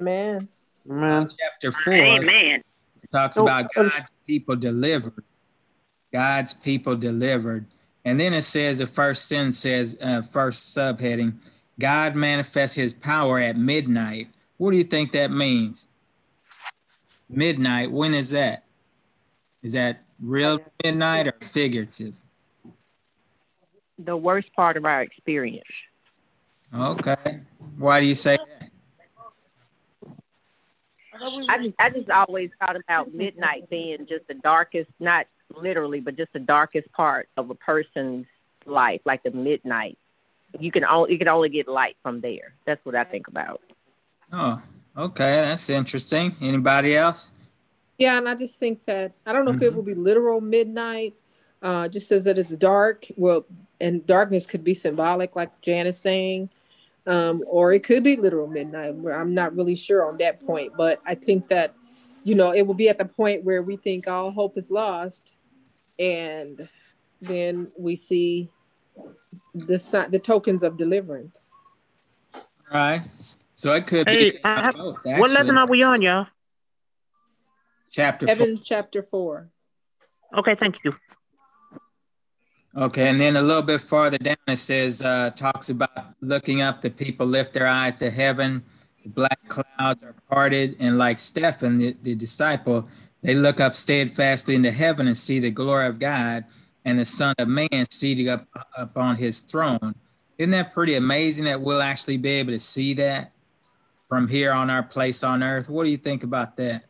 Amen. Amen. Chapter four Amen. talks Oh, about um, God's people delivered. God's people delivered. And then it says, the first sentence says, uh, first subheading, God manifests his power at midnight. What do you think that means? Midnight, when is that? Is that real midnight or figurative? The worst part of our experience. Okay. Why do you say that? I just, I just always thought about midnight being just the darkest, not literally, but just the darkest part of a person's life, like the midnight. You can only you can only get light from there. That's what I think about. Oh, okay. That's interesting. Anybody else? Yeah, and I just think that I don't know if it will be literal midnight. Uh, just says that it's dark. Well, and darkness could be symbolic, like Jan is saying, um, or it could be literal midnight. Where I'm not really sure on that point, but I think that you know it will be at the point where we think all hope is lost, and then we see the si- the tokens of deliverance. All right. So it could Hey, be I have- both, What lesson are we on, y'all? Chapter four. Chapter four. Okay, thank you. Okay, and then a little bit farther down it says uh, talks about looking up. The people lift their eyes to heaven. The black clouds are parted, and like Stephen, the, the disciple, they look up steadfastly into heaven and see the glory of God and the Son of Man seated up upon His throne. Isn't that pretty amazing that we'll actually be able to see that from here on our place on earth? What do you think about that?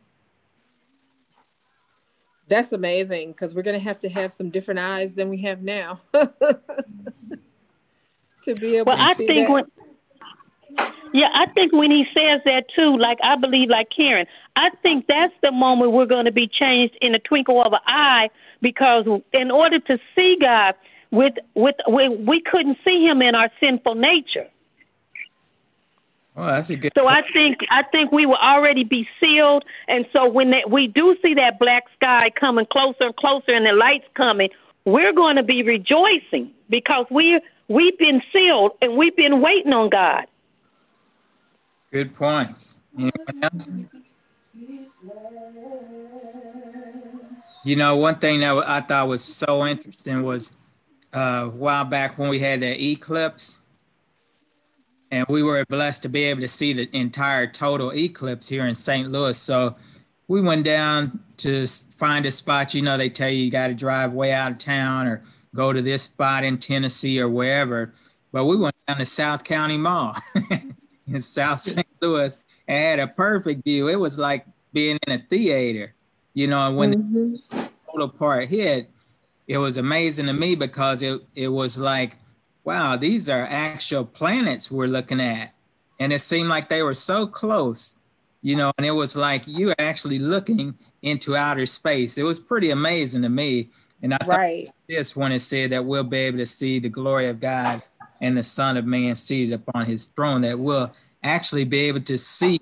That's amazing because we're gonna have to have some different eyes than we have now to be able Well, to I see think that. when, yeah, I think when he says that too, like I believe, like Karen, I think that's the moment we're going to be changed in a twinkle of an eye because in order to see God, with with we, we couldn't see Him in our sinful nature. Well, that's a good. So I think I think we will already be sealed, and so when that, we do see that black sky coming closer and closer, and the lights coming, we're going to be rejoicing because we we've been sealed and we've been waiting on God. Good points. Anyone else? You know, one thing that I thought was so interesting was uh, a while back when we had that eclipse, and we were blessed to be able to see the entire total eclipse here in St. Louis. So we went down to find a spot. You know, they tell you you got to drive way out of town or go to this spot in Tennessee or wherever. But we went down to South County Mall in South St. Louis and had a perfect view. It was like being in a theater, you know, and when Mhm. the total part hit, it was amazing to me because it, it was like, wow, these are actual planets we're looking at. And it seemed like they were so close, you know, and it was like you were actually looking into outer space. It was pretty amazing to me. And I thought Right. this when it said that we'll be able to see the glory of God and the Son of Man seated upon his throne, that we'll actually be able to see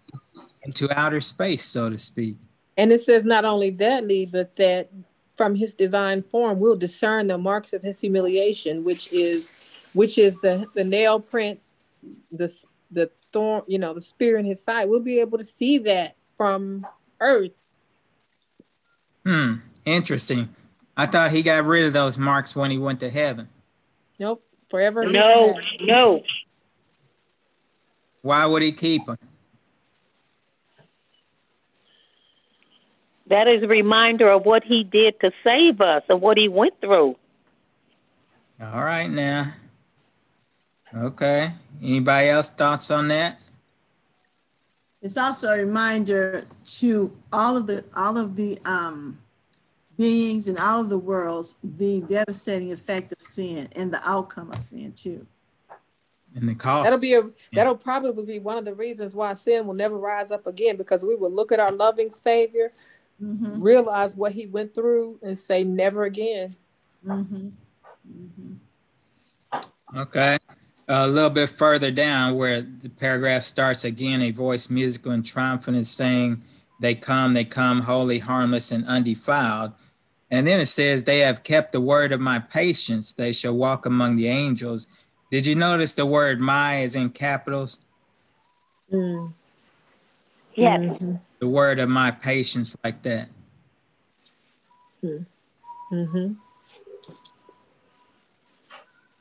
into outer space, so to speak. And it says not only that, Lee, but that from his divine form we'll discern the marks of his humiliation, which is which is the the nail prints, the the thorn, you know, the spear in his side. We'll be able to see that from earth. Hmm, interesting. I thought he got rid of those marks when he went to heaven. Nope. Forever. No, no. Why would he keep them? That is a reminder of what he did to save us, of what he went through. All right now. Okay. Anybody else thoughts on that? It's also a reminder to all of the all of the um, beings in all of the worlds the devastating effect of sin and the outcome of sin too. And the cost. That'll be a that'll probably be one of the reasons why sin will never rise up again because we will look at our loving Savior, Mhm, realize what he went through, and say never again. mhm, mhm. Okay. A little bit further down where the paragraph starts again, a voice musical and triumphant is saying, They come, they come, holy, harmless, and undefiled. And then it says, They have kept the word of my patience. They shall walk among the angels. Did you notice the word my is in capitals? Mm. Yes. Mm-hmm. The word of my patience like that. Mm-hmm.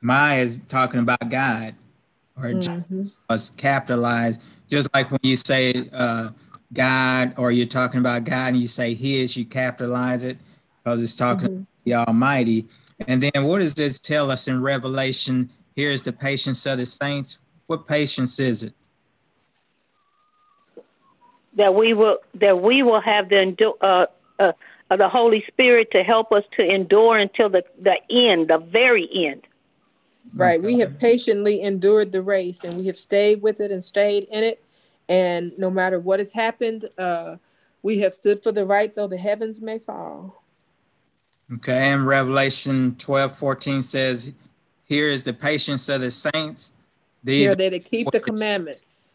My is talking about God or Mm-hmm. was capitalized. Just like when you say uh, God or you're talking about God and you say his, you capitalize it because it's talking Mhm. the Almighty. And then what does this tell us in Revelation? Here's the patience of the saints. What patience is it? That we will that we will have the uh, uh, uh, the Holy Spirit to help us to endure until the the end, the very end. Right. We have patiently endured the race and we have stayed with it and stayed in it. And no matter what has happened, uh, we have stood for the right, though the heavens may fall. Okay, and Revelation 12, 14 says, Here is the patience of the saints. These Here they that keep the commandments,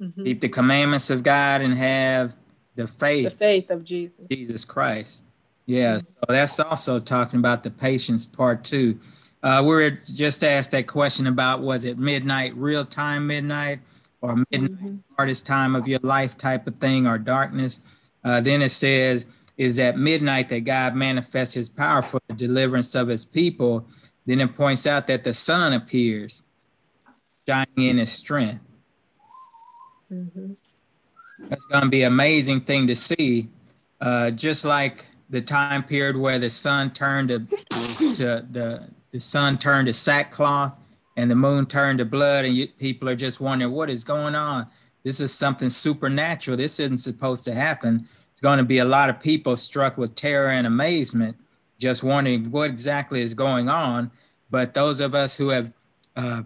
Mhm. keep the commandments of God and have the faith. the faith of Jesus. Jesus Christ. Yeah, so that's also talking about the patience part too. Uh, we were just asked that question about was it midnight, real time midnight, or midnight, Mhm. hardest time of your life type of thing, or darkness. Uh, then it says, it is at midnight that God manifests his power for the deliverance of his people. Then it points out that the sun appears, shining in his strength. Mhm. That's going to be an amazing thing to see. Uh, just like the time period where the sun turned to, to the the sun turned to sackcloth and the moon turned to blood, and you, people are just wondering what is going on. This is something supernatural. This isn't supposed to happen. It's going to be a lot of people struck with terror and amazement, just wondering what exactly is going on. But those of us who have uh,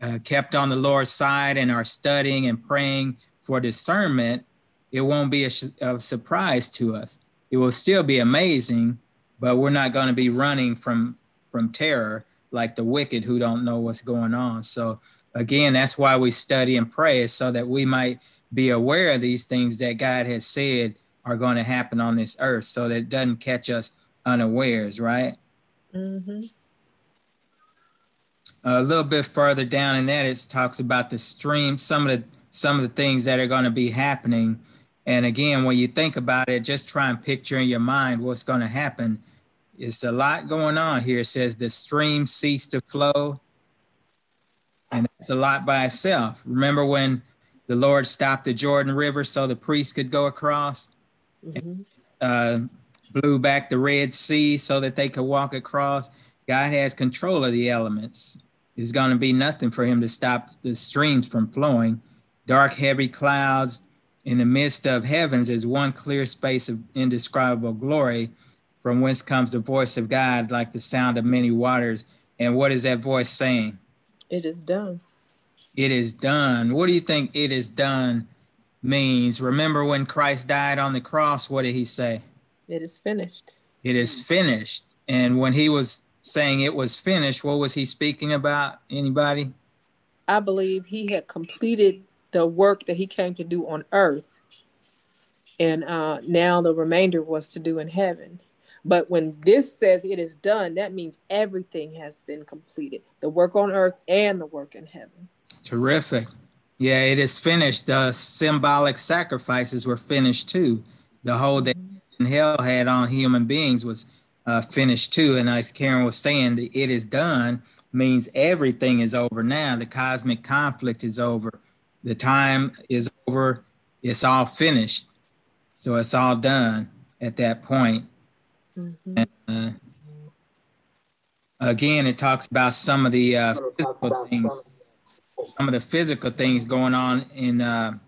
uh, kept on the Lord's side and are studying and praying for discernment, it won't be a, a surprise to us. It will still be amazing, but we're not going to be running from from terror like the wicked who don't know what's going on. So again, that's why we study and pray is so that we might be aware of these things that God has said are going to happen on this earth, so that it doesn't catch us unawares, right? Mm-hmm. a little bit further down in that it talks about the stream some of the some of the things that are going to be happening and again when you think about it just try and picture in your mind what's going to happen it's a lot going on here it says the stream ceased to flow and it's a lot by itself remember when the lord stopped the jordan river so the priests could go across Mhm. uh, blew back the Red Sea so that they could walk across. God has control of the elements. It's going to be nothing for him to stop the streams from flowing. Dark, heavy clouds in the midst of heavens is one clear space of indescribable glory from whence comes the voice of God like the sound of many waters. And what is that voice saying? It is done. It is done. What do you think it is done means? Remember when Christ died on the cross, what did he say? It is finished. it is finished. And when he was saying it was finished, what was he speaking about? Anybody? I believe he had completed the work that he came to do on earth. And uh, now the remainder was to do in heaven. But when this says it is done, that means everything has been completed the work on earth and the work in heaven. Terrific. Yeah, it is finished. The symbolic sacrifices were finished too. The whole that hell had on human beings was uh, finished too. And as Karen was saying, the it is done means everything is over now. The cosmic conflict is over. The time is over. It's all finished. So it's all done at that point. Mhm. Uh, again, it talks about some of the uh, physical things, some of the physical things going on in uh,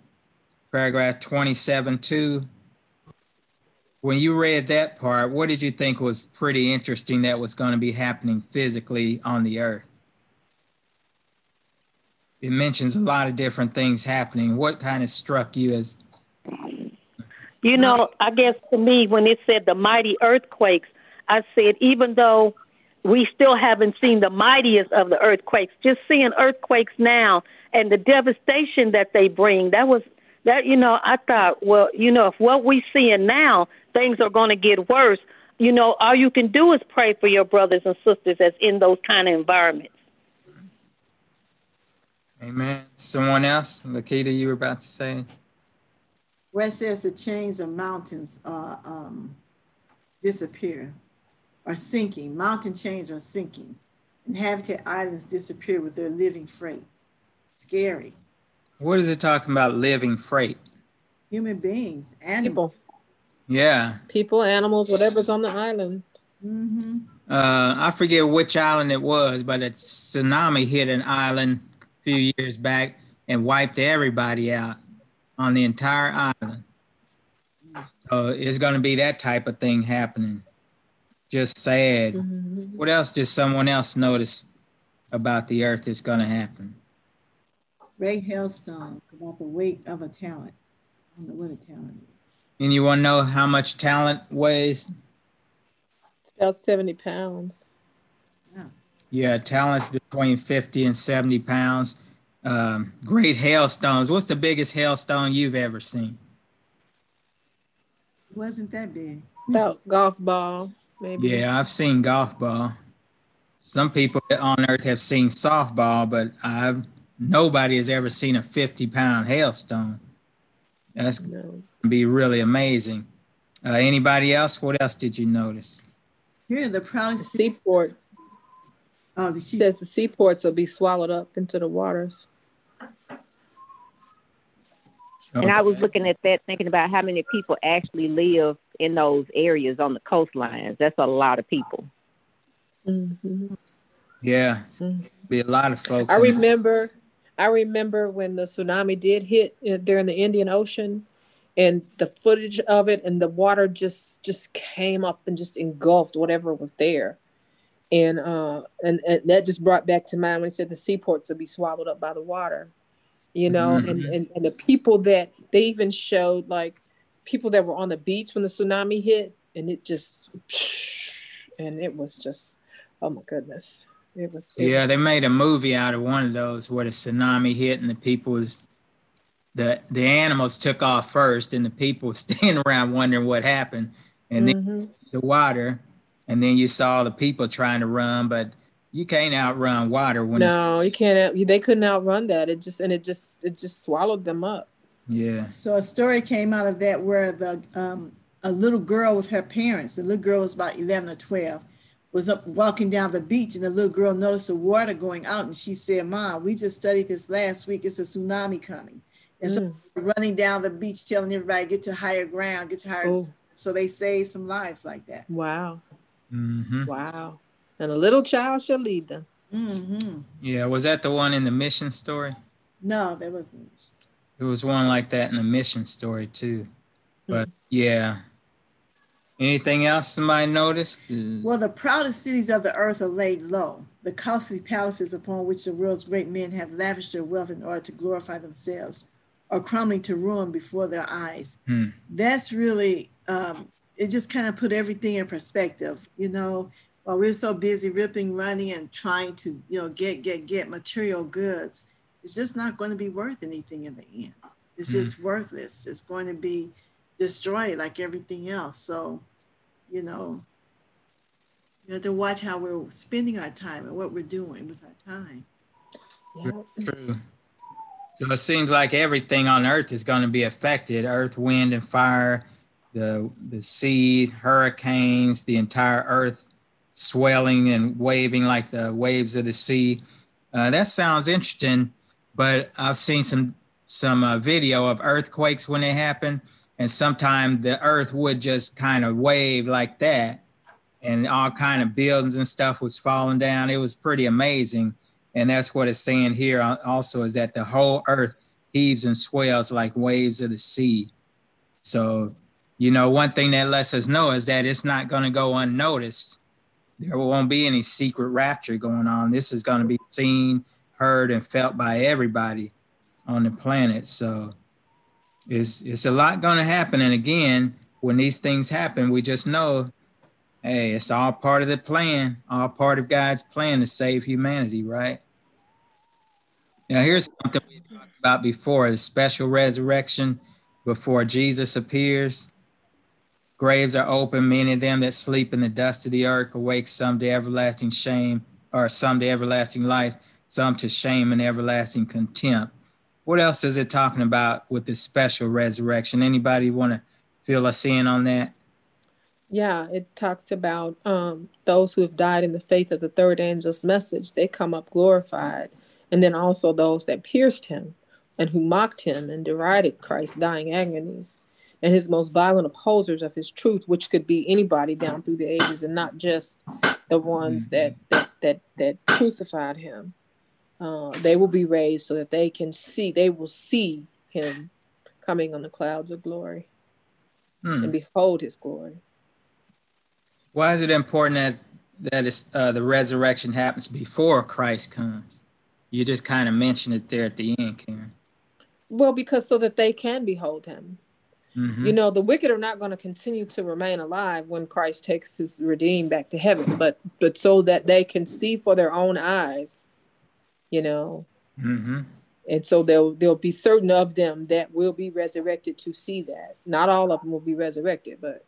paragraph 27 2. When you read that part, what did you think was pretty interesting that was going to be happening physically on the earth? It mentions a lot of different things happening. What kind of struck you as You know, I guess to me, when it said the mighty earthquakes, I said, even though we still haven't seen the mightiest of the earthquakes, just seeing earthquakes now and the devastation that they bring, that was, that, you know, I thought, well, you know, if what we're seeing now, things are going to get worse, you know, all you can do is pray for your brothers and sisters that's in those kind of environments. Amen? Someone else? Lakita, you were about to say? Where it says the chains of mountains are um, disappear, are sinking. Mountain chains are sinking. Inhabited islands disappear with their living freight. Scary. What is it talking about living freight? Human beings, animals. People, Yeah. people, animals, whatever's on the island. Mm-hmm. Uh, I forget which island it was, but a tsunami hit an island a few years back and wiped everybody out on the entire island. So it's going to be that type of thing happening. Just sad. Mhm. What else did someone else notice about the earth is going to happen? Great hailstones about the weight of a talent. I don't know what a talent is. And you want to know how much talent weighs? It's about 70 pounds. Yeah, talent's between 50 and 70 pounds. Um, great hailstones. What's the biggest hailstone you've ever seen? It wasn't that big. About golf ball, maybe. Yeah, I've seen golf ball. Some people on earth have seen softball, but I've nobody has ever seen a 50 pound hailstone. That's gonna be really amazing. Uh, anybody else? What else did you notice? Here, the The proudest. seaport Oh, she says the seaports will be swallowed up into the waters. And I was looking at that, thinking about how many people actually live in those areas on the coastlines. That's a lot of people. Mhm. Yeah, Mhm. be a lot of folks. I in- remember, I remember when the tsunami did hit uh, there in the Indian Ocean, and the footage of it, and the water just just came up and just engulfed whatever was there, and uh, and, and that just brought back to mind when he said the seaports will be swallowed up by the water, you know, and, Mhm. and and the people that they even showed like people that were on the beach when the tsunami hit, and it just, and it was just, oh my goodness, it was. it Yeah, was- they made a movie out of one of those where the tsunami hit and the people was the the animals took off first and the people standing around wondering what happened and then Mhm. the water and then you saw the people trying to run but you can't outrun water when No, you can't. They couldn't outrun that. It just and it just it just swallowed them up. yeah So a story came out of that where the um, a little girl with her parents, the little girl was about 11 or 12, was up walking down the beach and the little girl noticed the water going out and she said, Mom, we just studied this last week. It's a tsunami coming. And so Mm. running down the beach telling everybody get to higher ground, get to higher Oh, so they saved some lives like that. wow, hmm wow. And a little child shall lead them. hmm yeah was that the one in the mission story No, there wasn't. it was one like that in the mission story too but yeah anything else somebody noticed Well, the proudest cities of the earth are laid low, the costly palaces upon which the world's great men have lavished their wealth in order to glorify themselves are crumbling to ruin before their eyes. Hmm. That's really, um, it just kind of put everything in perspective, you know, while we're so busy ripping, running, and trying to, you know, get, get, get material goods, it's just not going to be worth anything in the end. It's Hmm. just worthless. It's going to be destroyed like everything else. So, you know, you have to watch how we're spending our time and what we're doing with our time. Yeah. True. So it seems like everything on Earth is going to be affected: earth, wind, and fire, the the sea, hurricanes, the entire Earth swelling and waving like the waves of the sea. Uh, that sounds interesting, but I've seen some some uh, video of earthquakes when they happen, and sometimes the Earth would just kind of wave like that, and all kind of buildings and stuff was falling down. It was pretty amazing and that's what it's saying here also is that the whole earth heaves and swells like waves of the sea so you know one thing that lets us know is that it's not going to go unnoticed there won't be any secret rapture going on. This is going to be seen heard and felt by everybody on the planet. So it's it's a lot going to happen. And again when these things happen we just know hey it's all part of the plan all part of god's plan to save humanity right? Now here's something we talked about before the special resurrection before jesus appears graves are open many of them that sleep in the dust of the earth awake some to everlasting shame or some to everlasting life some to shame and everlasting contempt what else is it talking about with this special resurrection? Anybody want to fill us in on that? Yeah, it talks about um, those who have died in the faith of the third angel's message. They come up glorified. And then also those that pierced him and who mocked him and derided Christ's dying agonies and his most violent opposers of his truth, which could be anybody down through the ages and not just the ones that that that, that crucified him. Uh, they will be raised so that they can see, they will see him coming on the clouds of glory hmm. and behold his glory. Why is it important that that is, uh, the resurrection happens before Christ comes? You just kind of mentioned it there at the end, Karen. Well, because so that they can behold him. Mm-hmm. You know, the wicked are not going to continue to remain alive when Christ takes his redeemed back to heaven, but but so that they can see for their own eyes, you know. Mm-hmm. And so there'll there'll be certain of them that will be resurrected to see that. Not all of them will be resurrected, but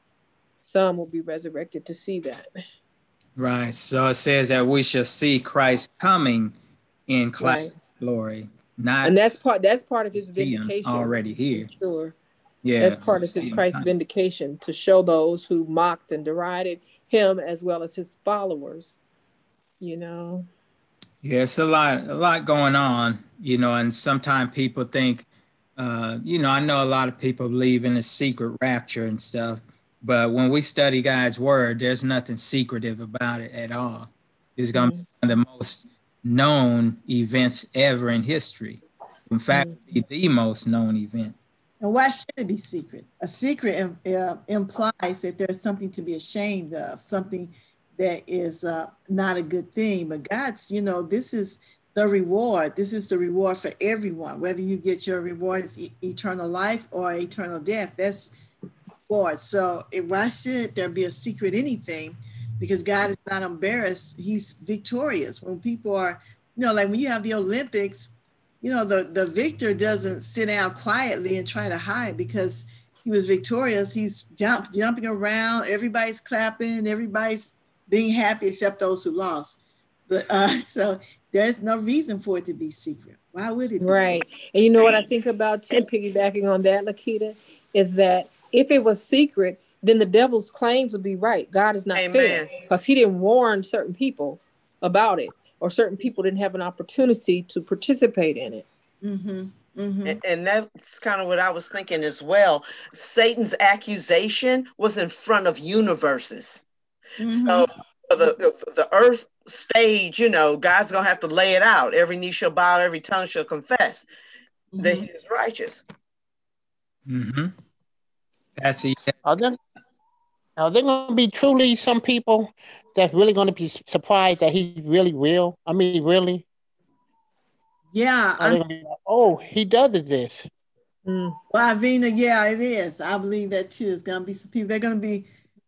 some will be resurrected to see that. Right. So it says that we shall see Christ coming in right. glory. Not and that's part that's part of his vindication already here. Sure. Yeah. That's part of his Christ's vindication to show those who mocked and derided him as well as his followers. You know. Yeah, it's a lot a lot going on, you know, and sometimes people think uh, you know, I know a lot of people believe in a secret rapture and stuff, but when we study God's word, there's nothing secretive about it at all. It's going to mm-hmm. be one of the most known events ever in history. In fact, mm-hmm. the most known event. And why should it be secret? A secret uh, implies that there's something to be ashamed of, something that is uh, not a good thing. But God's, you know, this is the reward. This is the reward for everyone. Whether you get your reward is e- eternal life or eternal death, that's reward. So why should there be a secret anything? Because God is not embarrassed. He's victorious. When people are, you know, like when you have the Olympics, you know, the, the victor doesn't sit down quietly and try to hide because he was victorious. He's jump, jumping around, everybody's clapping, everybody's being happy except those who lost. But uh, so there's no reason for it to be secret. Why would it? Be? Right. And you know what I think about too, piggybacking on that, Lakita, is that if it was secret, then the devil's claims would be right. God is not Amen. fair because he didn't warn certain people about it or certain people didn't have an opportunity to participate in it. Mm-hmm. Mm-hmm. And, and, that's kind of what I was thinking as well. Satan's accusation was in front of universes. Mm-hmm. So the, the earth stage, you know, God's gonna have to lay it out. Every knee shall bow, every tongue shall confess that He is righteous. Mm-hmm. That's it. Are there, are there going to be truly some people that's really going to be surprised that he really will? I mean, really? Yeah. Like, oh, he does this. Mm. Well, Avina, yeah, it is. I believe that too. It's going to be some people. They're going to be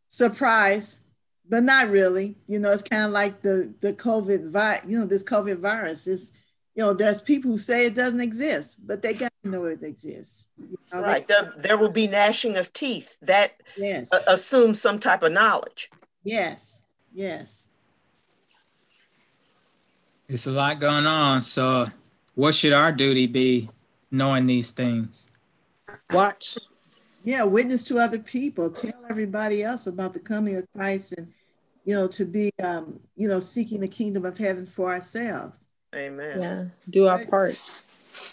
surprised, but not really. You know, it's kind of like the the COVID virus. You know, this COVID virus is. You know, there's people who say it doesn't exist, but they got to know it exists. You know, right. They, there, there will be gnashing of teeth. That yes. assumes some type of knowledge. Yes. Yes. It's a lot going on. So, what should our duty be knowing these things? Watch. Yeah, witness to other people. Tell everybody else about the coming of Christ and, you know, to be, um, you know, seeking the kingdom of heaven for ourselves. Amen. Yeah, do our part.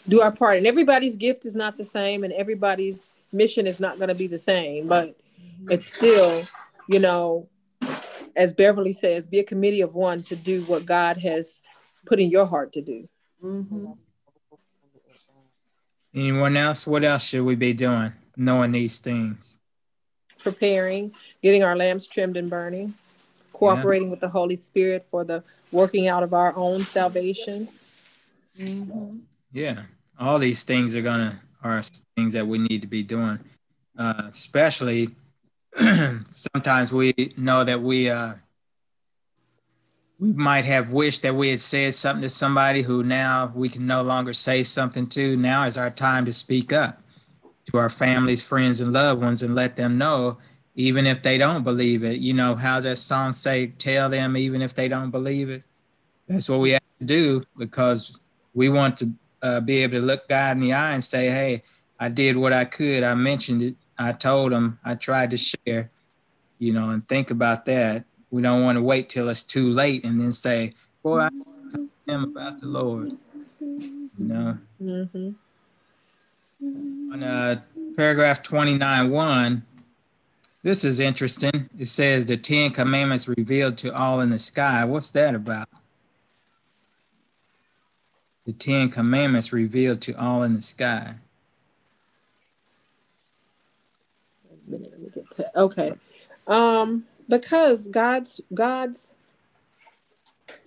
Do our part. And everybody's gift is not the same, and everybody's mission is not going to be the same, but it's still, you know, as Beverly says, be a committee of one to do what God has put in your heart to do. Mm-hmm. Anyone else? What else should we be doing knowing these things? Preparing, getting our lamps trimmed and burning, cooperating yeah. with the Holy Spirit for the working out of our own salvation. Mm-hmm. Yeah, all these things are gonna are things that we need to be doing, uh, especially sometimes we know that we uh, we might have wished that we had said something to somebody who now we can no longer say something to. Now is our time to speak up to our families, friends, and loved ones and let them know, even if they don't believe it. You know, how's that song say? Tell them even if they don't believe it. That's what we have to do because we want to uh, be able to look God in the eye and say, "Hey, I did what I could. I mentioned it. I told them. I tried to share." You know, and think about that. We don't want to wait till it's too late and then say, "Boy, I am about the Lord." You know. Mm-hmm. On uh, paragraph twenty nine one. This is interesting. It says the Ten Commandments revealed to all in the sky. What's that about? the Ten Commandments revealed to all in the sky. Okay. Um, because God's God's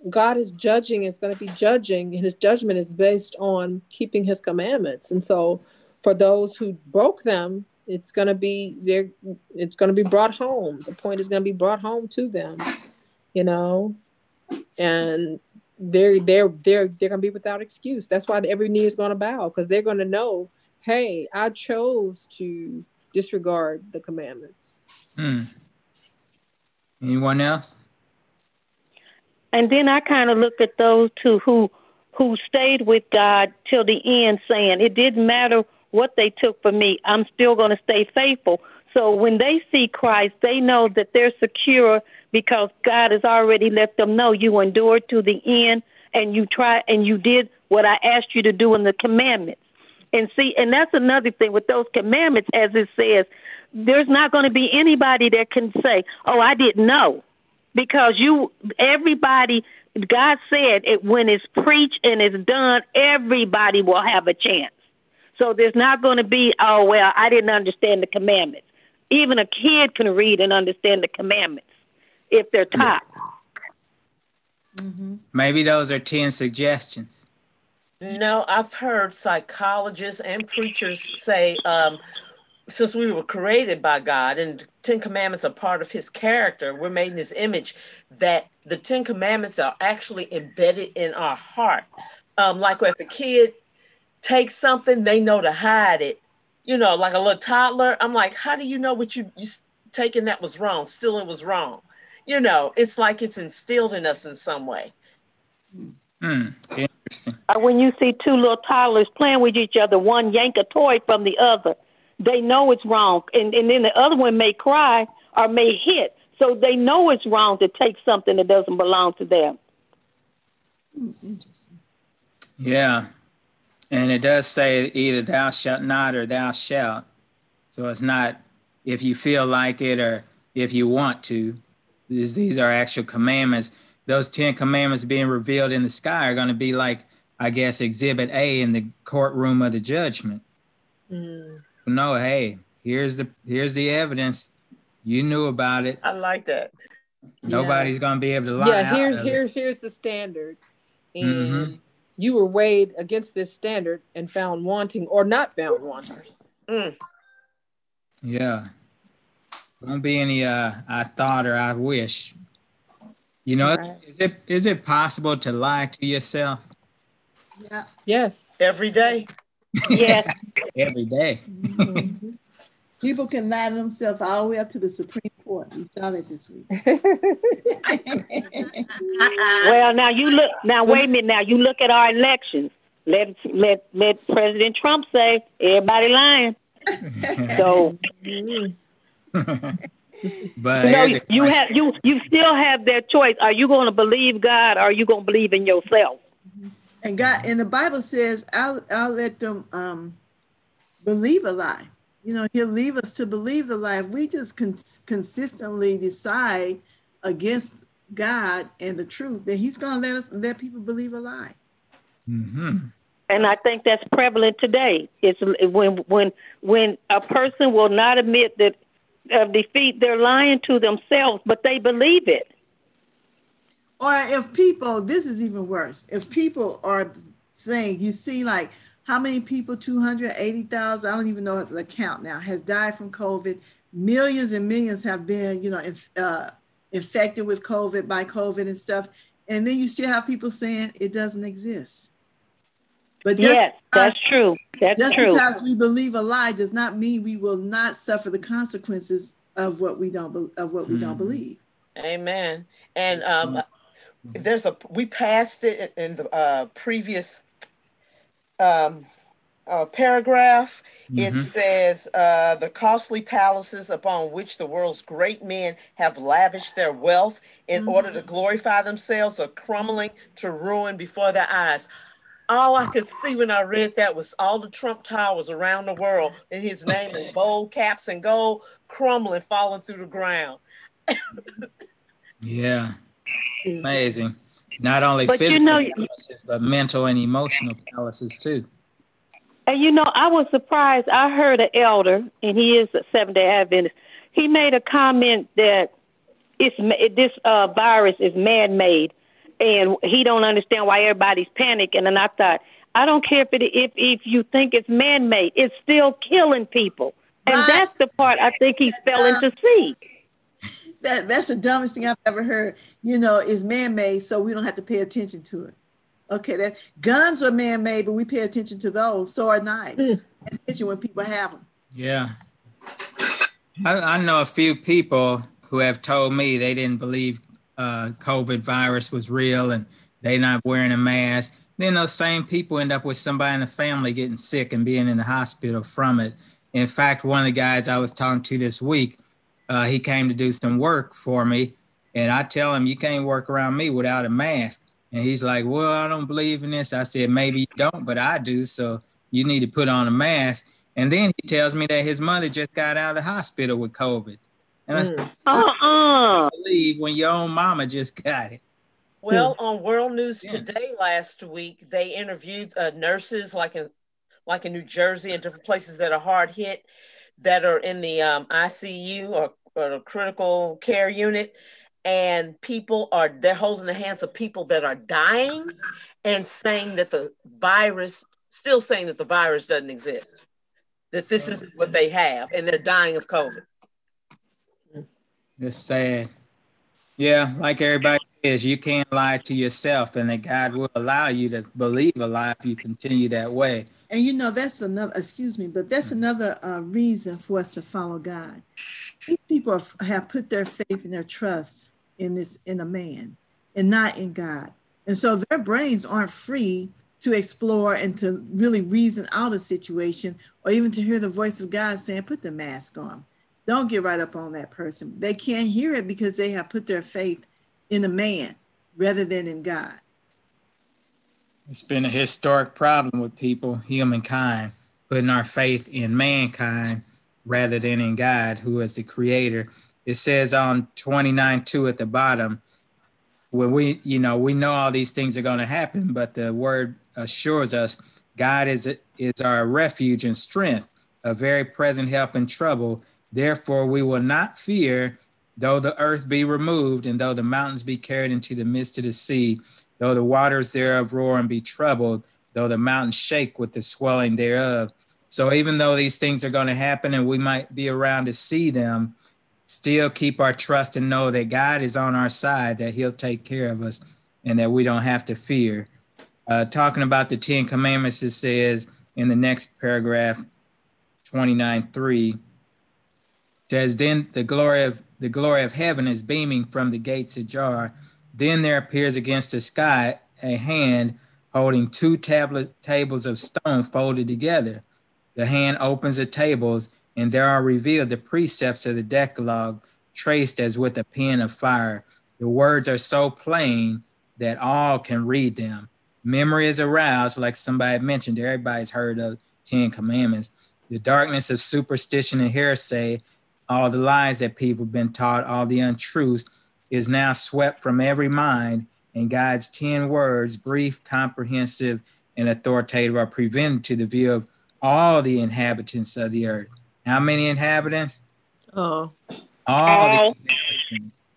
God is judging, is going to be judging, and his judgment is based on keeping his commandments. And so for those who broke them, it's going to be there it's going to be brought home. The point is going to be brought home to them, you know. And they're they're they're they're gonna be without excuse. That's why every knee is gonna bow because they're gonna know, hey, I chose to disregard the commandments. Hmm. Anyone else? And then I kind of look at those two who who stayed with God till the end, saying it didn't matter what they took from me, I'm still going to stay faithful. So when they see Christ, they know that they're secure because God has already let them know you endured to the end and you try and you did what I asked you to do in the commandments. And see, and that's another thing with those commandments, as it says, there's not going to be anybody that can say, "Oh, I didn't know," because you, everybody, God said it when it's preached and it's done, everybody will have a chance. So there's not going to be, "Oh, well, I didn't understand the commandments." Even a kid can read and understand the commandments if they're taught. Mm-hmm. Maybe those are 10 suggestions. No, I've heard psychologists and preachers say, um, since we were created by God and Ten Commandments are part of his character, we're made in his image, that the Ten Commandments are actually embedded in our heart. Um, like if a kid takes something, they know to hide it. You know, like a little toddler. I'm like, how do you know what you you taking that was wrong? Still, it was wrong you know, it's like it's instilled in us in some way. Hmm. Interesting. Uh, when you see two little toddlers playing with each other, one yank a toy from the other, they know it's wrong, and and then the other one may cry or may hit, so they know it's wrong to take something that doesn't belong to them. Interesting. Yeah, and it does say either thou shalt not or thou shalt. So it's not if you feel like it or if you want to. These, these are actual commandments. Those 10 commandments being revealed in the sky are going to be like, I guess, exhibit A in the courtroom of the judgment. Mm. No, hey, here's the here's the evidence. You knew about it. I like that. Nobody's yeah. going to be able to lie. Yeah, here, here, it. here's the standard. And mm-hmm. you were weighed against this standard and found wanting or not found wanting. Mm. Yeah. Won't be any uh I thought or I wish. You know, right. is it is it possible to lie to yourself? Yeah. Yes. Every day. Yes. Every day. Mm-hmm. People can lie to themselves all the way up to the Supreme Court. We saw that this week. well, now you look. Now wait a minute. Now you look at our elections. Let let let President Trump say everybody lying. so. But you, you have you you still have that choice. Are you going to believe God? Or are you going to believe in yourself? And God, and the Bible says, "I'll I'll let them um, believe a lie." You know, He'll leave us to believe the lie. If we just con- consistently decide against God and the truth, then He's going to let us let people believe a lie. Mm-hmm. And I think that's prevalent today. It's when when when a person will not admit that of defeat, they're lying to themselves, but they believe it. Or if people, this is even worse. If people are saying, you see, like how many people, 280,000, I don't even know the count now, has died from COVID. Millions and millions have been, you know, inf- uh, infected with COVID by COVID and stuff. And then you still have people saying it doesn't exist. But yes, that's true. That's just true. because we believe a lie does not mean we will not suffer the consequences of what we don't be- of what we mm. don't believe. Amen. And um, there's a we passed it in the uh, previous um, uh, paragraph, mm-hmm. it says uh, the costly palaces upon which the world's great men have lavished their wealth in mm-hmm. order to glorify themselves are crumbling to ruin before their eyes. All I could see when I read that was all the Trump towers around the world and his name in bold caps and gold crumbling, falling through the ground. yeah, amazing. Not only but physical you know, palaces, but mental and emotional palaces too. And you know, I was surprised. I heard an elder, and he is a Seventh Day Adventist. He made a comment that it's this uh, virus is man-made, and he don't understand why everybody's panicking. And I thought, I don't care if it if if you think it's man-made, it's still killing people, and right. that's the part I think he's failing into see. That that's the dumbest thing I've ever heard. You know, is man-made, so we don't have to pay attention to it. Okay, that guns are man-made, but we pay attention to those. So are knives. Mm. Attention when people have them. Yeah, I, I, know a few people who have told me they didn't believe uh, COVID virus was real and they not wearing a mask. Then those same people end up with somebody in the family getting sick and being in the hospital from it. In fact, one of the guys I was talking to this week, uh, he came to do some work for me, and I tell him you can't work around me without a mask. And he's like, Well, I don't believe in this. I said, Maybe you don't, but I do. So you need to put on a mask. And then he tells me that his mother just got out of the hospital with COVID. And I said, mm. uh-uh. believe when your own mama just got it. Well, on World News yes. Today last week, they interviewed uh, nurses like in like in New Jersey and different places that are hard hit, that are in the um, ICU or, or critical care unit, and people are they're holding the hands of people that are dying and saying that the virus still saying that the virus doesn't exist that this is what they have and they're dying of covid it's sad yeah like everybody says you can't lie to yourself and that god will allow you to believe a lie if you continue that way and you know that's another excuse me but that's another uh, reason for us to follow god these people have put their faith and their trust in this in a man and not in God. And so their brains aren't free to explore and to really reason out a situation or even to hear the voice of God saying, put the mask on. Don't get right up on that person. They can't hear it because they have put their faith in a man rather than in God. It's been a historic problem with people, humankind, putting our faith in mankind rather than in God, who is the creator it says on 29 2 at the bottom, when we, you know, we know all these things are going to happen, but the word assures us God is, is our refuge and strength, a very present help in trouble. Therefore, we will not fear, though the earth be removed, and though the mountains be carried into the midst of the sea, though the waters thereof roar and be troubled, though the mountains shake with the swelling thereof. So, even though these things are going to happen and we might be around to see them, still keep our trust and know that God is on our side, that He'll take care of us, and that we don't have to fear. Uh, talking about the Ten Commandments, it says in the next paragraph, 29 3, says, Then the glory of the glory of heaven is beaming from the gates ajar. Then there appears against the sky a hand holding two tablet tables of stone folded together. The hand opens the tables, and there are revealed the precepts of the Decalogue, traced as with a pen of fire. The words are so plain that all can read them. Memory is aroused, like somebody mentioned, everybody's heard of Ten Commandments. The darkness of superstition and heresy, all the lies that people have been taught, all the untruths, is now swept from every mind, and God's 10 words, brief, comprehensive, and authoritative, are presented to the view of all the inhabitants of the earth. How many inhabitants? Oh. All the inhabitants.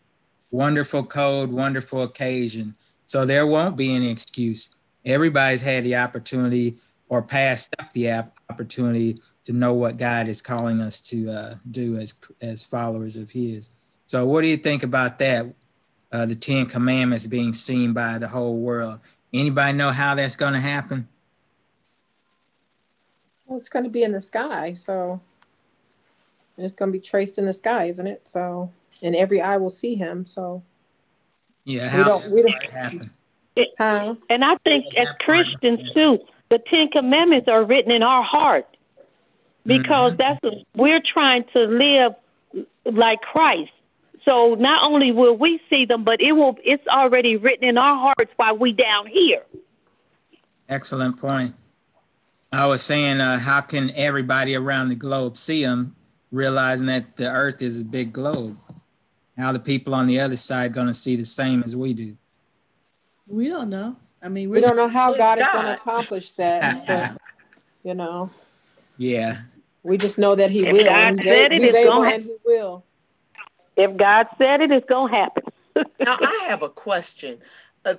Wonderful code, wonderful occasion. So there won't be any excuse. Everybody's had the opportunity or passed up the opportunity to know what God is calling us to uh, do as as followers of His. So, what do you think about that? Uh, the Ten Commandments being seen by the whole world. Anybody know how that's going to happen? Well, it's going to be in the sky, so it's going to be traced in the sky, isn't it? So, and every eye will see him. So, yeah, we don't. We don't. It, huh? And I think as Christians too, the Ten Commandments are written in our heart because mm-hmm. that's we're trying to live like Christ. So not only will we see them, but it will it's already written in our hearts while we down here. Excellent point. I was saying, uh, how can everybody around the globe see them, realizing that the Earth is a big globe? How the people on the other side going to see the same as we do? We don't know. I mean, we don't know how God, God is going to accomplish that. but, you know. Yeah. We just know that He if will. God he's said it, it's going to He will. If God said it, it's going to happen. now I have a question. Uh,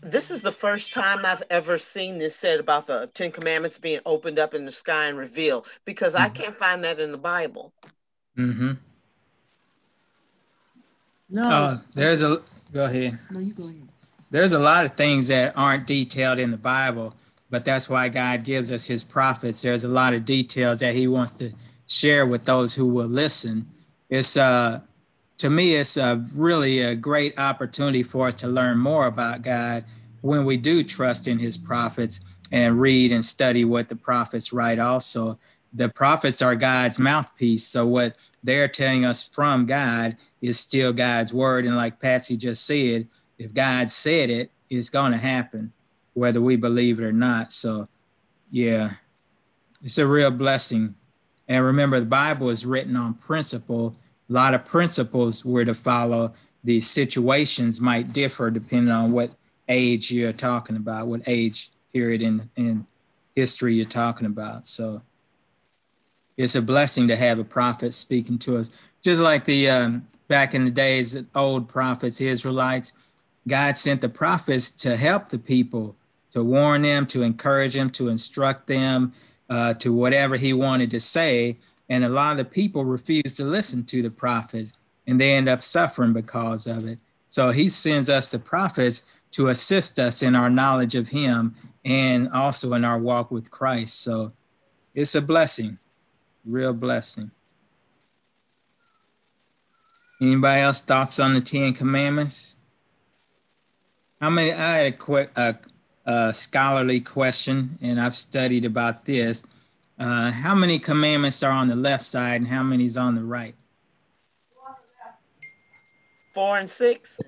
this is the first time I've ever seen this said about the Ten Commandments being opened up in the sky and revealed because mm-hmm. I can't find that in the Bible. Mm-hmm. No. Oh, there's a go ahead. No, you go ahead. There's a lot of things that aren't detailed in the Bible, but that's why God gives us his prophets. There's a lot of details that he wants to share with those who will listen. It's uh to me, it's a really a great opportunity for us to learn more about God when we do trust in his prophets and read and study what the prophets write also the prophets are God's mouthpiece. So what they're telling us from God is still God's word. And like Patsy just said, if God said it, it's going to happen, whether we believe it or not. So, yeah, it's a real blessing. And remember, the Bible is written on principle. A lot of principles were to follow. The situations might differ depending on what age you're talking about, what age period in, in history you're talking about. So, it's a blessing to have a prophet speaking to us. Just like the um, back in the days, old prophets, Israelites, God sent the prophets to help the people, to warn them, to encourage them, to instruct them uh, to whatever He wanted to say. And a lot of the people refused to listen to the prophets, and they end up suffering because of it. So He sends us the prophets to assist us in our knowledge of Him and also in our walk with Christ. So it's a blessing real blessing. Anybody else thoughts on the Ten Commandments? How many? I had a quick scholarly question, and I've studied about this. Uh, how many commandments are on the left side, and how many is on the right? Four and six.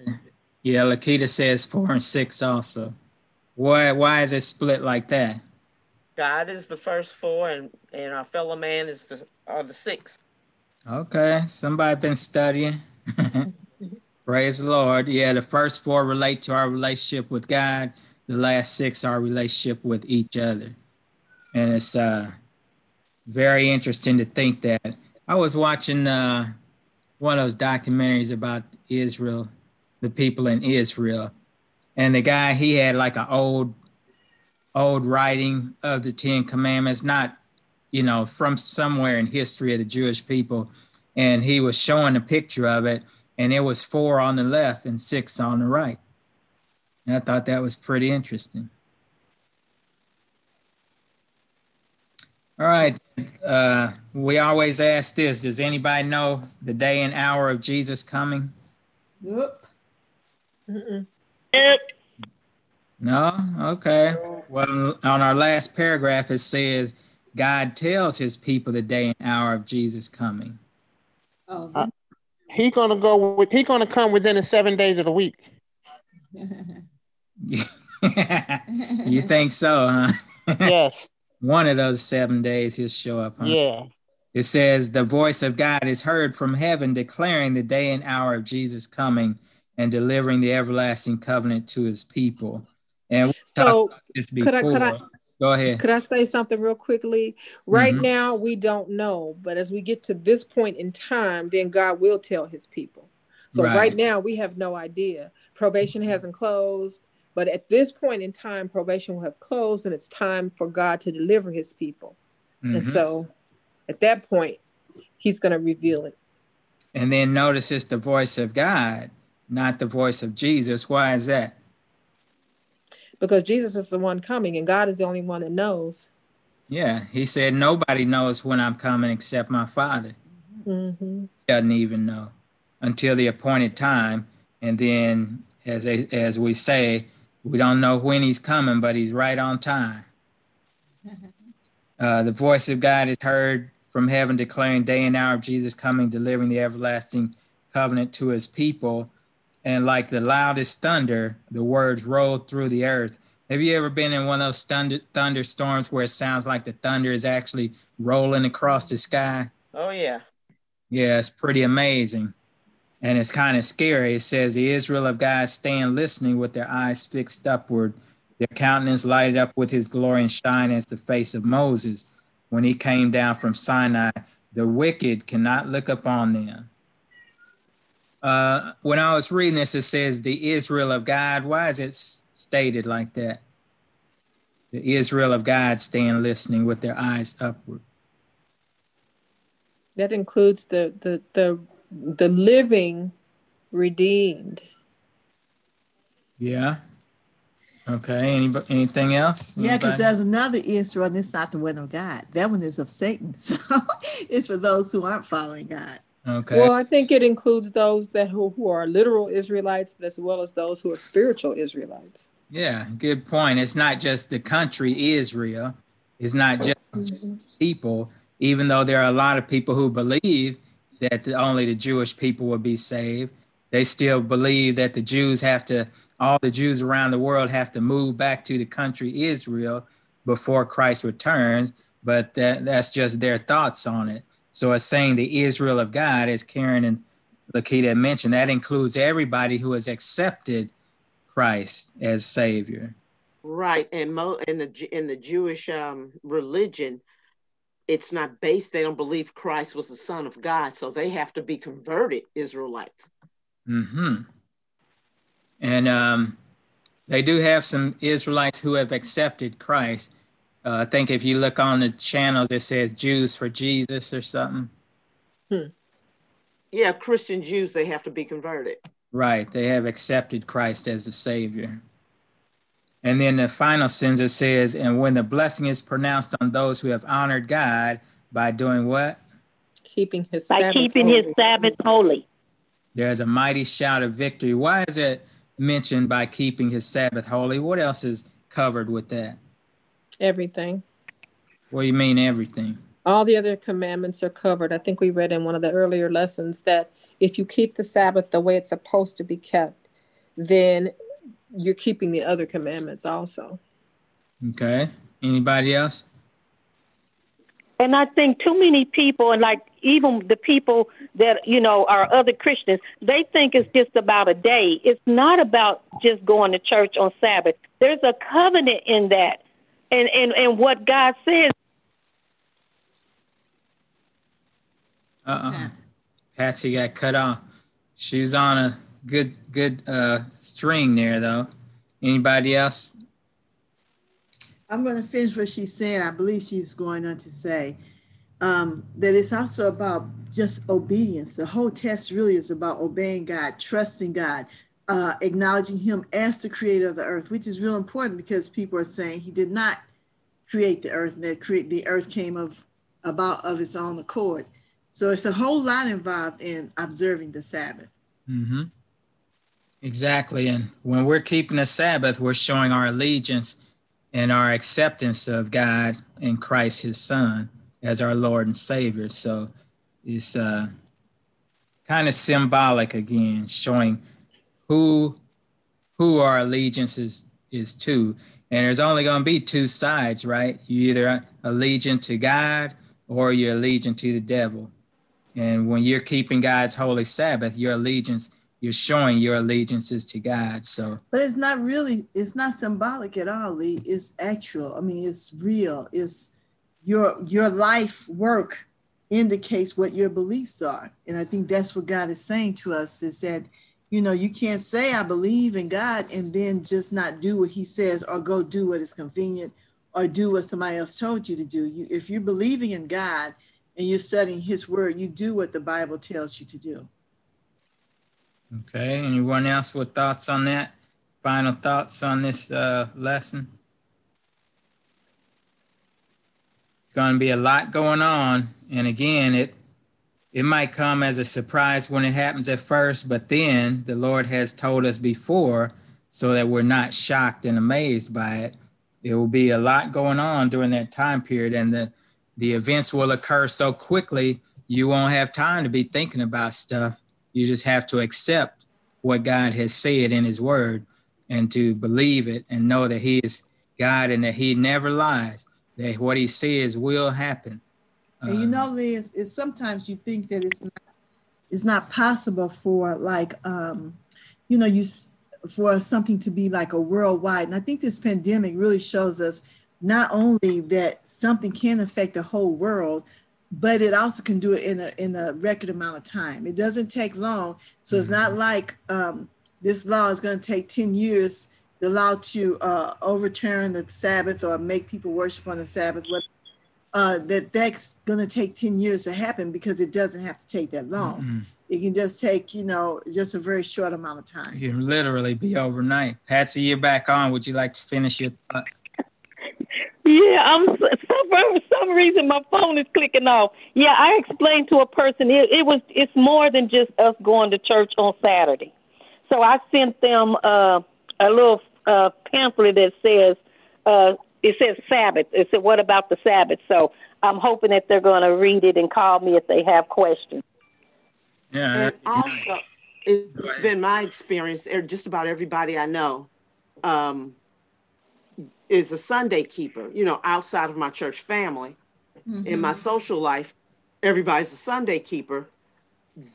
Yeah, Lakita says four and six also. Why? Why is it split like that? God is the first four, and and our fellow man is the are the six. Okay, somebody been studying. Praise the Lord. Yeah, the first four relate to our relationship with God. The last six our relationship with each other, and it's uh very interesting to think that. I was watching uh, one of those documentaries about Israel, the people in Israel, and the guy he had like an old old writing of the Ten Commandments, not, you know, from somewhere in history of the Jewish people. And he was showing a picture of it, and it was four on the left and six on the right. And I thought that was pretty interesting. All right. Uh, we always ask this Does anybody know the day and hour of Jesus coming? Yep. Yep. No? Okay. Well, on our last paragraph, it says, God tells his people the day and hour of Jesus coming. Oh, uh, he gonna go with he gonna come within the seven days of the week. you think so, huh? yes. One of those seven days he'll show up, huh? Yeah. It says the voice of God is heard from heaven declaring the day and hour of Jesus coming and delivering the everlasting covenant to his people. And so could I, could I, go ahead. Could I say something real quickly? Right mm-hmm. now, we don't know, but as we get to this point in time, then God will tell his people. So right, right now, we have no idea. Probation hasn't closed, but at this point in time, probation will have closed, and it's time for God to deliver his people. Mm-hmm. And so at that point, he's going to reveal it. And then notice it's the voice of God, not the voice of Jesus. Why is that? Because Jesus is the one coming and God is the only one that knows. Yeah, he said, Nobody knows when I'm coming except my Father. Mm-hmm. Doesn't even know until the appointed time. And then, as, they, as we say, we don't know when he's coming, but he's right on time. Uh, the voice of God is heard from heaven declaring day and hour of Jesus coming, delivering the everlasting covenant to his people. And like the loudest thunder, the words rolled through the earth. Have you ever been in one of those thunder, thunderstorms where it sounds like the thunder is actually rolling across the sky? Oh, yeah. Yeah, it's pretty amazing. And it's kind of scary. It says, The Israel of God stand listening with their eyes fixed upward, their countenance lighted up with his glory and shine as the face of Moses when he came down from Sinai. The wicked cannot look upon them. Uh, when I was reading this, it says, The Israel of God. Why is it stated like that? The Israel of God stand listening with their eyes upward. That includes the the the the living redeemed. Yeah. Okay. Any, anything else? Yeah, because there's another Israel, and it's not the one of God. That one is of Satan. So it's for those who aren't following God. Okay. Well, I think it includes those that who, who are literal Israelites, but as well as those who are spiritual Israelites. Yeah, good point. It's not just the country Israel. It's not just mm-hmm. people, even though there are a lot of people who believe that the, only the Jewish people will be saved. They still believe that the Jews have to, all the Jews around the world have to move back to the country Israel before Christ returns. But that, that's just their thoughts on it. So it's saying the Israel of God, as Karen and Lakita mentioned, that includes everybody who has accepted Christ as Savior. Right, and mo- in the in the Jewish um, religion, it's not based. They don't believe Christ was the Son of God, so they have to be converted Israelites. Hmm. And um, they do have some Israelites who have accepted Christ. Uh, I think if you look on the channels, it says Jews for Jesus or something. Hmm. Yeah, Christian Jews, they have to be converted. Right. They have accepted Christ as a Savior. And then the final sentence says, and when the blessing is pronounced on those who have honored God by doing what? Keeping his Sabbath. by Sabbath keeping holy. his Sabbath holy. There's a mighty shout of victory. Why is it mentioned by keeping his Sabbath holy? What else is covered with that? Everything. What do you mean everything? All the other commandments are covered. I think we read in one of the earlier lessons that if you keep the Sabbath the way it's supposed to be kept, then you're keeping the other commandments also. Okay. Anybody else? And I think too many people, and like even the people that, you know, are other Christians, they think it's just about a day. It's not about just going to church on Sabbath. There's a covenant in that. And, and, and what God says. Uh uh Patsy got cut off. She's on a good good uh, string there though. Anybody else? I'm going to finish what she's saying. I believe she's going on to say um, that it's also about just obedience. The whole test really is about obeying God, trusting God, uh, acknowledging Him as the creator of the earth, which is real important because people are saying He did not create the earth, and that create the earth came of about of its own accord. So it's a whole lot involved in observing the Sabbath. Mm-hmm. Exactly. And when we're keeping the Sabbath, we're showing our allegiance and our acceptance of God and Christ, his son, as our Lord and Savior. So it's uh, kind of symbolic again, showing who who our allegiance is, is to. And there's only going to be two sides, right? You either allegiance to God or you're allegiance to the devil. And when you're keeping God's holy Sabbath, your allegiance, you're showing your allegiances to God. So, but it's not really, it's not symbolic at all, Lee. It's actual. I mean, it's real. It's your your life work indicates what your beliefs are. And I think that's what God is saying to us is that, you know, you can't say I believe in God and then just not do what he says or go do what is convenient or do what somebody else told you to do. You if you're believing in God, and you're studying his word, you do what the Bible tells you to do. Okay. Anyone else with thoughts on that? Final thoughts on this uh, lesson? It's going to be a lot going on. And again, it it might come as a surprise when it happens at first, but then the Lord has told us before so that we're not shocked and amazed by it. There will be a lot going on during that time period, and the the events will occur so quickly you won't have time to be thinking about stuff. You just have to accept what God has said in His Word and to believe it and know that He is God and that He never lies. That what He says will happen. And you know, Liz, is sometimes you think that it's not, it's not possible for like um, you know you for something to be like a worldwide. And I think this pandemic really shows us not only that something can affect the whole world, but it also can do it in a in a record amount of time. It doesn't take long, so it's not mm-hmm. like um, this law is going to take ten years. The law to uh, overturn the Sabbath or make people worship on the Sabbath. What uh, that that's going to take ten years to happen because it doesn't have to take that long. Mm-hmm. It can just take you know just a very short amount of time. You can literally be overnight. Patsy, you're back on. Would you like to finish your thought? Yeah, I'm so, for some reason my phone is clicking off. Yeah, I explained to a person it, it was it's more than just us going to church on Saturday. So I sent them uh, a little uh, pamphlet that says uh, it says Sabbath. It said what about the Sabbath? So I'm hoping that they're going to read it and call me if they have questions. Yeah. And also, it's been my experience. Er, just about everybody I know. Um, is a Sunday keeper, you know, outside of my church family. Mm-hmm. In my social life, everybody's a Sunday keeper.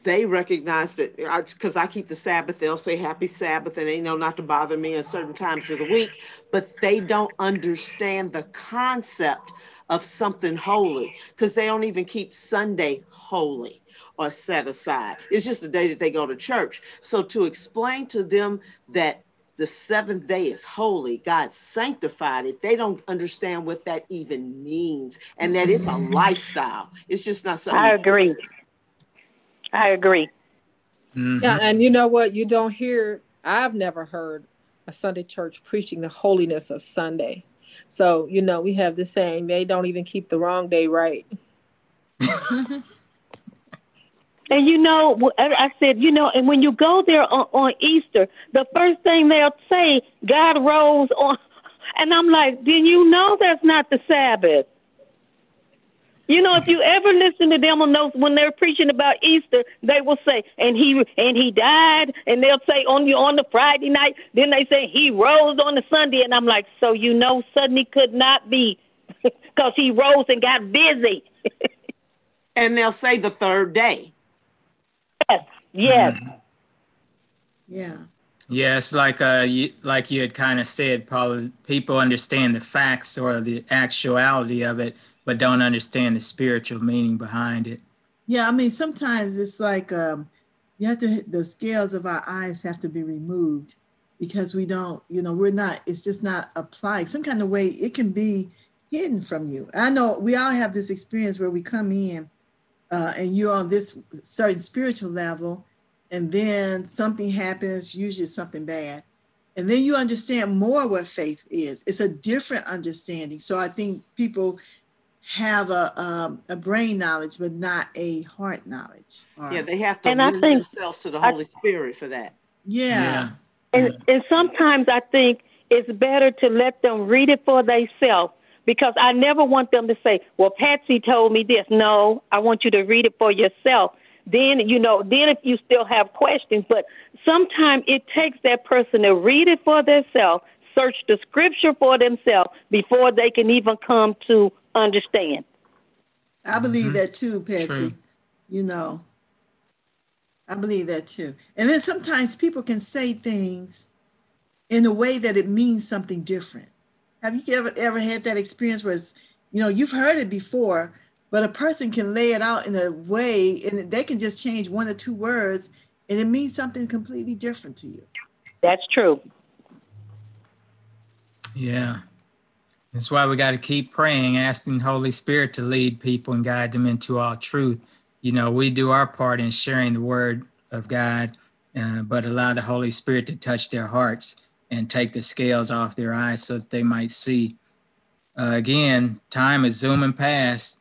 They recognize that because I, keep the Sabbath, they'll say happy Sabbath and they know not to bother me at certain times of the week, but they don't understand the concept of something holy because they don't even keep Sunday holy or set aside. It's just the day that they go to church. So to explain to them that the seventh day is holy. God sanctified it. They don't understand what that even means and that it's a mm-hmm. lifestyle. It's just not something. I agree. I agree. Mm-hmm. Yeah, and you know what? You don't hear, I've never heard a Sunday church preaching the holiness of Sunday. So, you know, we have this saying, they don't even keep the wrong day right. And you know, I said, you know, and when you go there on, on Easter, the first thing they'll say, God rose on. And I'm like, do you know that's not the Sabbath? You know, if you ever listen to them on those when they're preaching about Easter, they will say, "And he and he died," and they'll say on you on the Friday night. Then they say he rose on the Sunday, and I'm like, so you know, suddenly could not be because he rose and got busy. and they'll say the third day. Yes. Yes. Mm-hmm. Yeah. Yes, like uh, you, like you had kind of said, probably people understand the facts or the actuality of it, but don't understand the spiritual meaning behind it. Yeah, I mean, sometimes it's like um, you have to the scales of our eyes have to be removed because we don't, you know, we're not. It's just not applied. Some kind of way it can be hidden from you. I know we all have this experience where we come in uh, and you're on this certain spiritual level, and then something happens, usually something bad. And then you understand more what faith is. It's a different understanding. So I think people have a um, a brain knowledge, but not a heart knowledge. Yeah, they have to and lend themselves to the Holy I, Spirit for that. Yeah. yeah. And, and sometimes I think it's better to let them read it for themselves because I never want them to say, well, Patsy told me this. No, I want you to read it for yourself. Then, you know, then if you still have questions, but sometimes it takes that person to read it for themselves, search the scripture for themselves before they can even come to understand. I believe mm-hmm. that too, Patsy. You know, I believe that too. And then sometimes people can say things in a way that it means something different. Have you ever ever had that experience where it's, you know you've heard it before, but a person can lay it out in a way and they can just change one or two words and it means something completely different to you. That's true. Yeah. That's why we got to keep praying, asking Holy Spirit to lead people and guide them into all truth. You know, we do our part in sharing the word of God, uh, but allow the Holy Spirit to touch their hearts and take the scales off their eyes so that they might see. Uh, again, time is zooming past,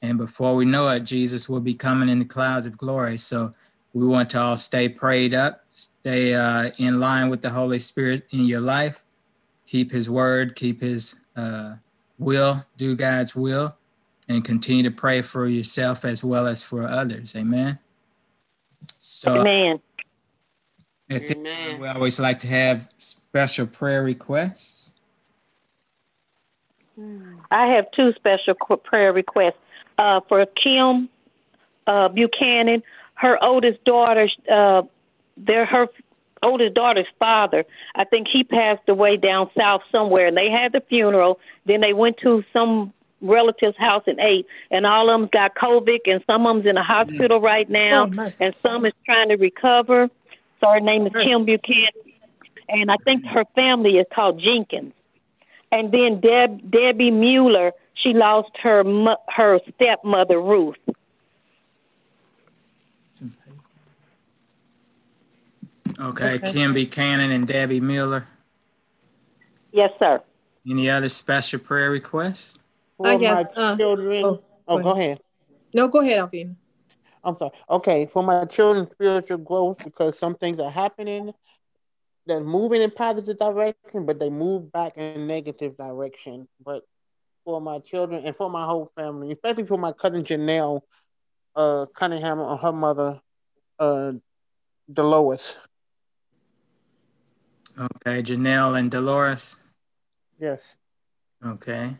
and before we know it, Jesus will be coming in the clouds of glory. So we want to all stay prayed up, stay uh, in line with the Holy Spirit in your life, keep His word, keep His uh, will, do God's will, and continue to pray for yourself as well as for others. Amen. So, Amen. At this time, we always like to have special prayer requests. I have two special prayer requests uh, for Kim uh, Buchanan. Her oldest daughter, uh, they're her oldest daughter's father. I think he passed away down south somewhere, and they had the funeral. Then they went to some relative's house and ate, and all of them got COVID, and some of them's in a hospital mm. right now, oh, and some is trying to recover. So her name is Kim Buchanan, and I think her family is called Jenkins. And then Deb Debbie Mueller, she lost her her stepmother Ruth. Okay, okay. Kim Buchanan and Debbie Miller. Yes, sir. Any other special prayer requests? For uh, yes, my uh, children. Oh, oh go, ahead. No, go ahead, Alvin. I'm sorry. Okay, for my children's spiritual growth, because some things are happening they're moving in positive direction, but they move back in negative direction. But for my children and for my whole family, especially for my cousin Janelle uh, Cunningham and her mother, uh, Dolores. Okay, Janelle and Dolores. Yes. Okay.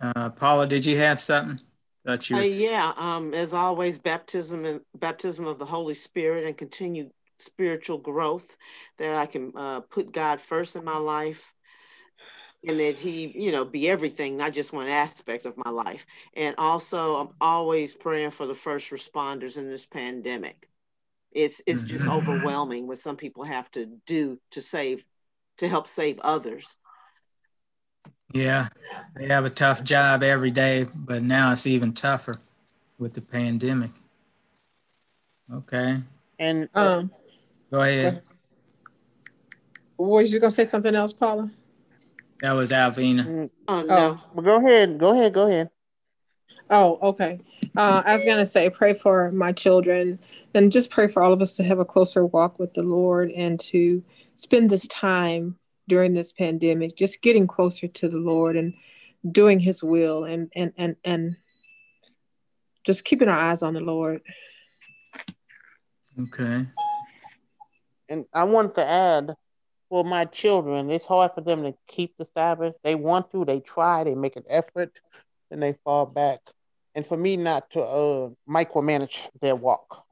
Uh, Paula, did you have something? That you. Uh, yeah. Um, as always, baptism and baptism of the Holy Spirit and continued spiritual growth, that I can uh, put God first in my life, and that He, you know, be everything, not just one aspect of my life. And also, I'm always praying for the first responders in this pandemic. It's it's just mm-hmm. overwhelming what some people have to do to save, to help save others. Yeah, they have a tough job every day, but now it's even tougher with the pandemic. Okay. And um, Go ahead. Was you gonna say something else, Paula? That was Alvina. Mm, oh no. Oh. Well, go ahead. Go ahead. Go ahead. Oh, okay. Uh, I was gonna say, pray for my children, and just pray for all of us to have a closer walk with the Lord and to spend this time during this pandemic, just getting closer to the Lord and doing His will, and and and and just keeping our eyes on the Lord. Okay and I want to add for my children, it's hard for them to keep the Sabbath. They want to, they try, they make an effort, and they fall back. And for me, not to uh, micromanage their walk.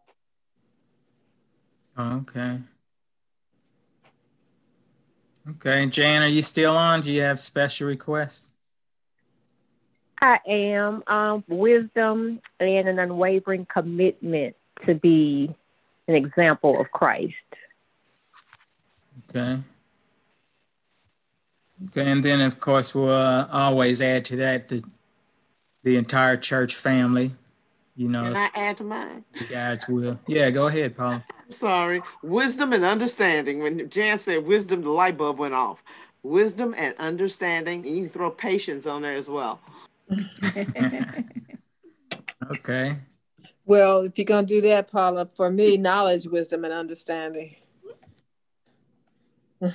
okay. Okay, Jan, are you still on? Do you have special requests? I am. Um, wisdom and an unwavering commitment to be an example of Christ. Okay. Okay, and then of course we'll uh, always add to that the the entire church family. You know. Can I add to mine? God's will. Yeah, go ahead, Paul. I'm sorry. Wisdom and understanding. When Jan said wisdom, the light bulb went off. Wisdom and understanding, and you can throw patience on there as well. okay. Well, if you're gonna do that, Paula, for me, knowledge, wisdom, and understanding.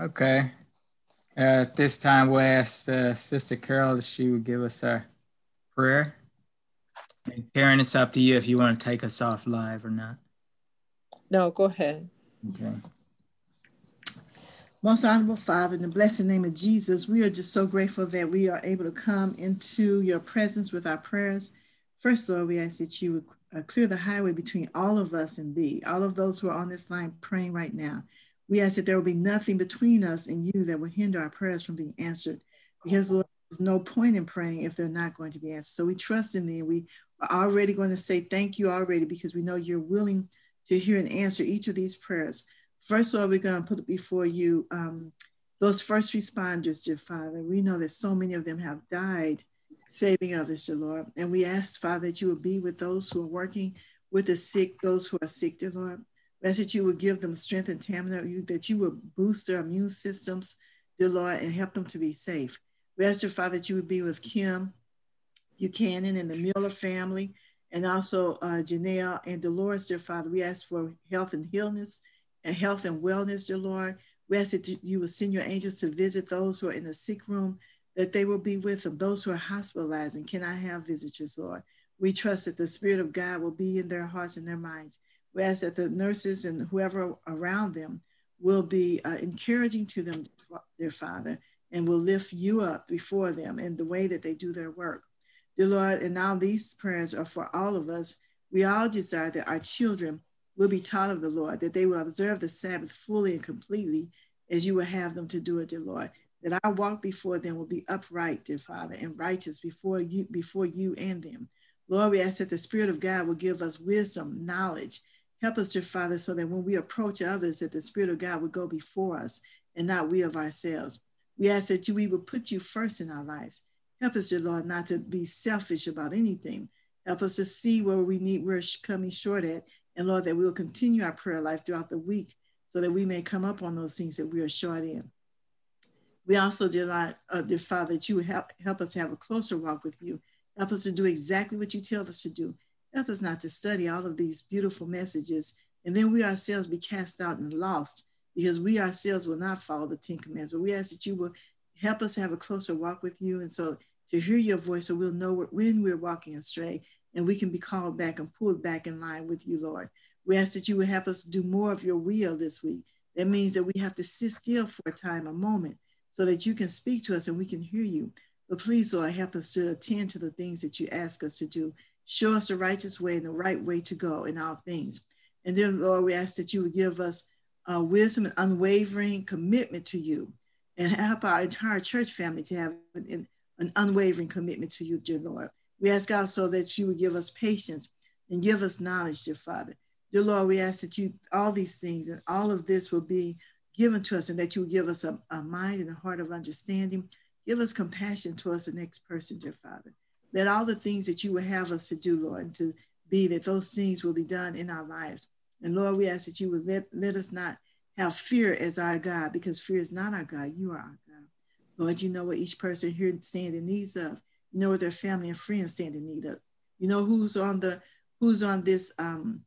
okay. Uh, at this time, we'll ask uh, Sister Carol if she would give us a prayer. And Karen, it's up to you if you want to take us off live or not. No, go ahead. Okay. Most honorable Father, in the blessed name of Jesus, we are just so grateful that we are able to come into your presence with our prayers. First, Lord, we ask that you would uh, clear the highway between all of us and thee, all of those who are on this line praying right now. We ask that there will be nothing between us and you that will hinder our prayers from being answered. Because Lord, there's no point in praying if they're not going to be answered. So we trust in thee. We are already going to say thank you already because we know you're willing to hear and answer each of these prayers. First of all, we're going to put before you um, those first responders, dear Father. We know that so many of them have died saving others, dear Lord. And we ask, Father, that you would be with those who are working with the sick, those who are sick, dear Lord. We ask that you would give them strength and stamina, that you would boost their immune systems, dear Lord, and help them to be safe. We ask, your Father, that you would be with Kim Buchanan and the Mueller family, and also uh, Janelle and Dolores, dear Father. We ask for health and healness and health and wellness, dear Lord. We We ask that you will send your angels to visit those who are in the sick room, that they will be with them. Those who are hospitalized and cannot have visitors, Lord. We trust that the Spirit of God will be in their hearts and their minds. We ask that the nurses and whoever around them will be uh, encouraging to them, their Father, and will lift you up before them in the way that they do their work. Dear Lord, and now these prayers are for all of us. We all desire that our children will be taught of the Lord, that they will observe the Sabbath fully and completely as you will have them to do it, dear Lord. That our walk before them will be upright, dear Father, and righteous before you, before you and them. Lord, we ask that the Spirit of God will give us wisdom, knowledge. Help us, dear Father, so that when we approach others, that the Spirit of God would go before us and not we of ourselves. We ask that you, we will put you first in our lives. Help us, dear Lord, not to be selfish about anything. Help us to see where we need, we're coming short at. And Lord, that we will continue our prayer life throughout the week so that we may come up on those things that we are short in. We also, dear, Lord, uh, dear Father, that you would help, help us have a closer walk with you. Help us to do exactly what you tell us to do. Help us not to study all of these beautiful messages and then we ourselves be cast out and lost because we ourselves will not follow the Ten Commandments. But we ask that you will help us have a closer walk with you. And so to hear your voice so we'll know when we're walking astray and we can be called back and pulled back in line with you, Lord. We ask that you will help us do more of your will this week. That means that we have to sit still for a time, a moment, so that you can speak to us and we can hear you. But please, Lord, help us to attend to the things that you ask us to do. Show us the righteous way and the right way to go in all things. And then, Lord, we ask that you would give us uh, wisdom and unwavering commitment to you and help our entire church family to have an, an unwavering commitment to you, dear Lord. We ask also that you would give us patience and give us knowledge, dear Father. Dear Lord, we ask that you, all these things and all of this will be given to us and that you will give us a, a mind and a heart of understanding. Give us compassion towards the next person, dear Father. Let all the things that you would have us to do, Lord, and to be that those things will be done in our lives. And Lord, we ask that you would let, let us not have fear as our God, because fear is not our God. You are our God. Lord, you know what each person here stands in need of. You know what their family and friends stand in need of. You know who's on the who's on this um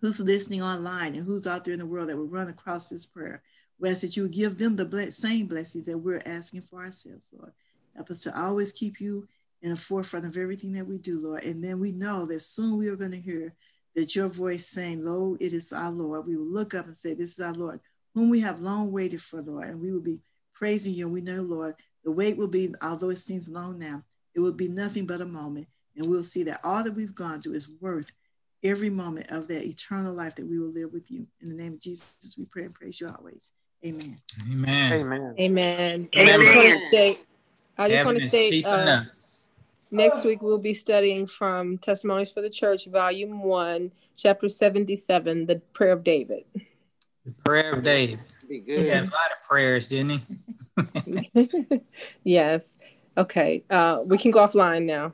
who's listening online and who's out there in the world that will run across this prayer. We ask that you would give them the same blessings that we're asking for ourselves, Lord. Help us to always keep you in the forefront of everything that we do, Lord. And then we know that soon we are going to hear that your voice saying, Lo, it is our Lord. We will look up and say, This is our Lord, whom we have long waited for, Lord. And we will be praising you. And we know, Lord, the wait will be, although it seems long now, it will be nothing but a moment. And we'll see that all that we've gone through is worth every moment of that eternal life that we will live with you. In the name of Jesus, we pray and praise you always. Amen. Amen. Amen. Amen. And I just want to state, I just want to state, uh, Next week, we'll be studying from Testimonies for the Church, Volume 1, Chapter 77, the Prayer of David. The Prayer of David. Be good. He had a lot of prayers, didn't he? yes. Okay. Uh, we can go offline now.